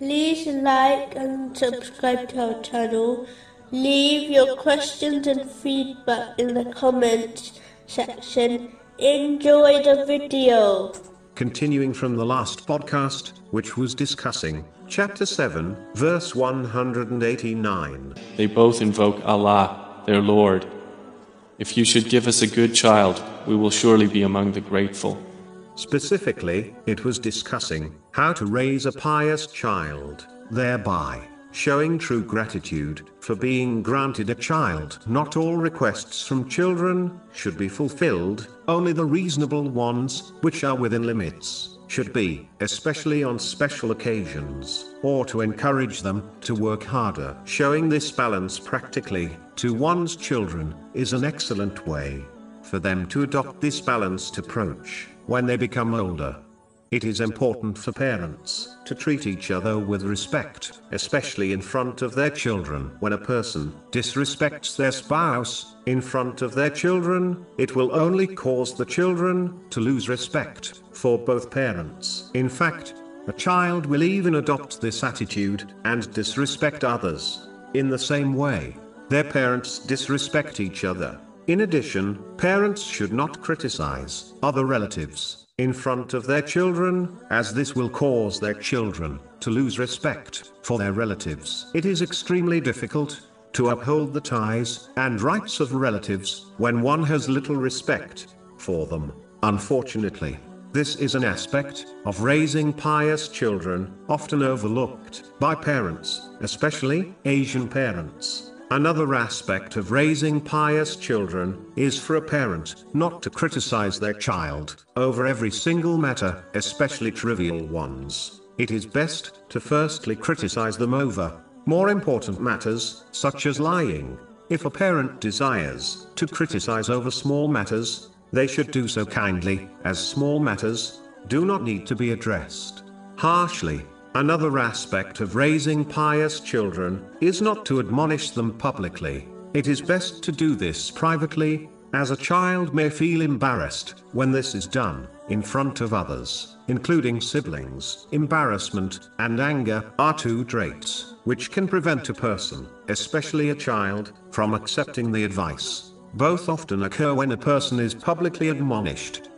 like and subscribe to our channel. Leave your questions and feedback in the comments section. Enjoy the video. Continuing from the last podcast, which was discussing chapter 7, verse 189. They both invoke Allah, their Lord. If you should give us a good child, we will surely be among the grateful. Specifically, it was discussing how to raise a pious child, thereby showing true gratitude for being granted a child. Not all requests from children should be fulfilled, only the reasonable ones, which are within limits, should be, especially on special occasions, or to encourage them to work harder. Showing this balance practically to one's children is an excellent way for them to adopt this balanced approach when they become older. It is important for parents to treat each other with respect, especially in front of their children. When a person disrespects their spouse in front of their children, it will only cause the children to lose respect for both parents. In fact, a child will even adopt this attitude and disrespect others in the same way their parents disrespect each other. In addition, parents should not criticize other relatives in front of their children, as this will cause their children to lose respect for their relatives. It is extremely difficult to uphold the ties and rights of relatives when one has little respect for them. Unfortunately, this is an aspect of raising pious children, often overlooked by parents, especially Asian parents. Another aspect of raising pious children is for a parent not to criticize their child over every single matter, especially trivial ones. It is best to firstly criticize them over more important matters, such as lying. If a parent desires to criticize over small matters, they should do so kindly, as small matters do not need to be addressed harshly. Another aspect of raising pious children is not to admonish them publicly. It is best to do this privately, as a child may feel embarrassed when this is done in front of others, including siblings. Embarrassment and anger are two traits which can prevent a person, especially a child, from accepting the advice. Both often occur when a person is publicly admonished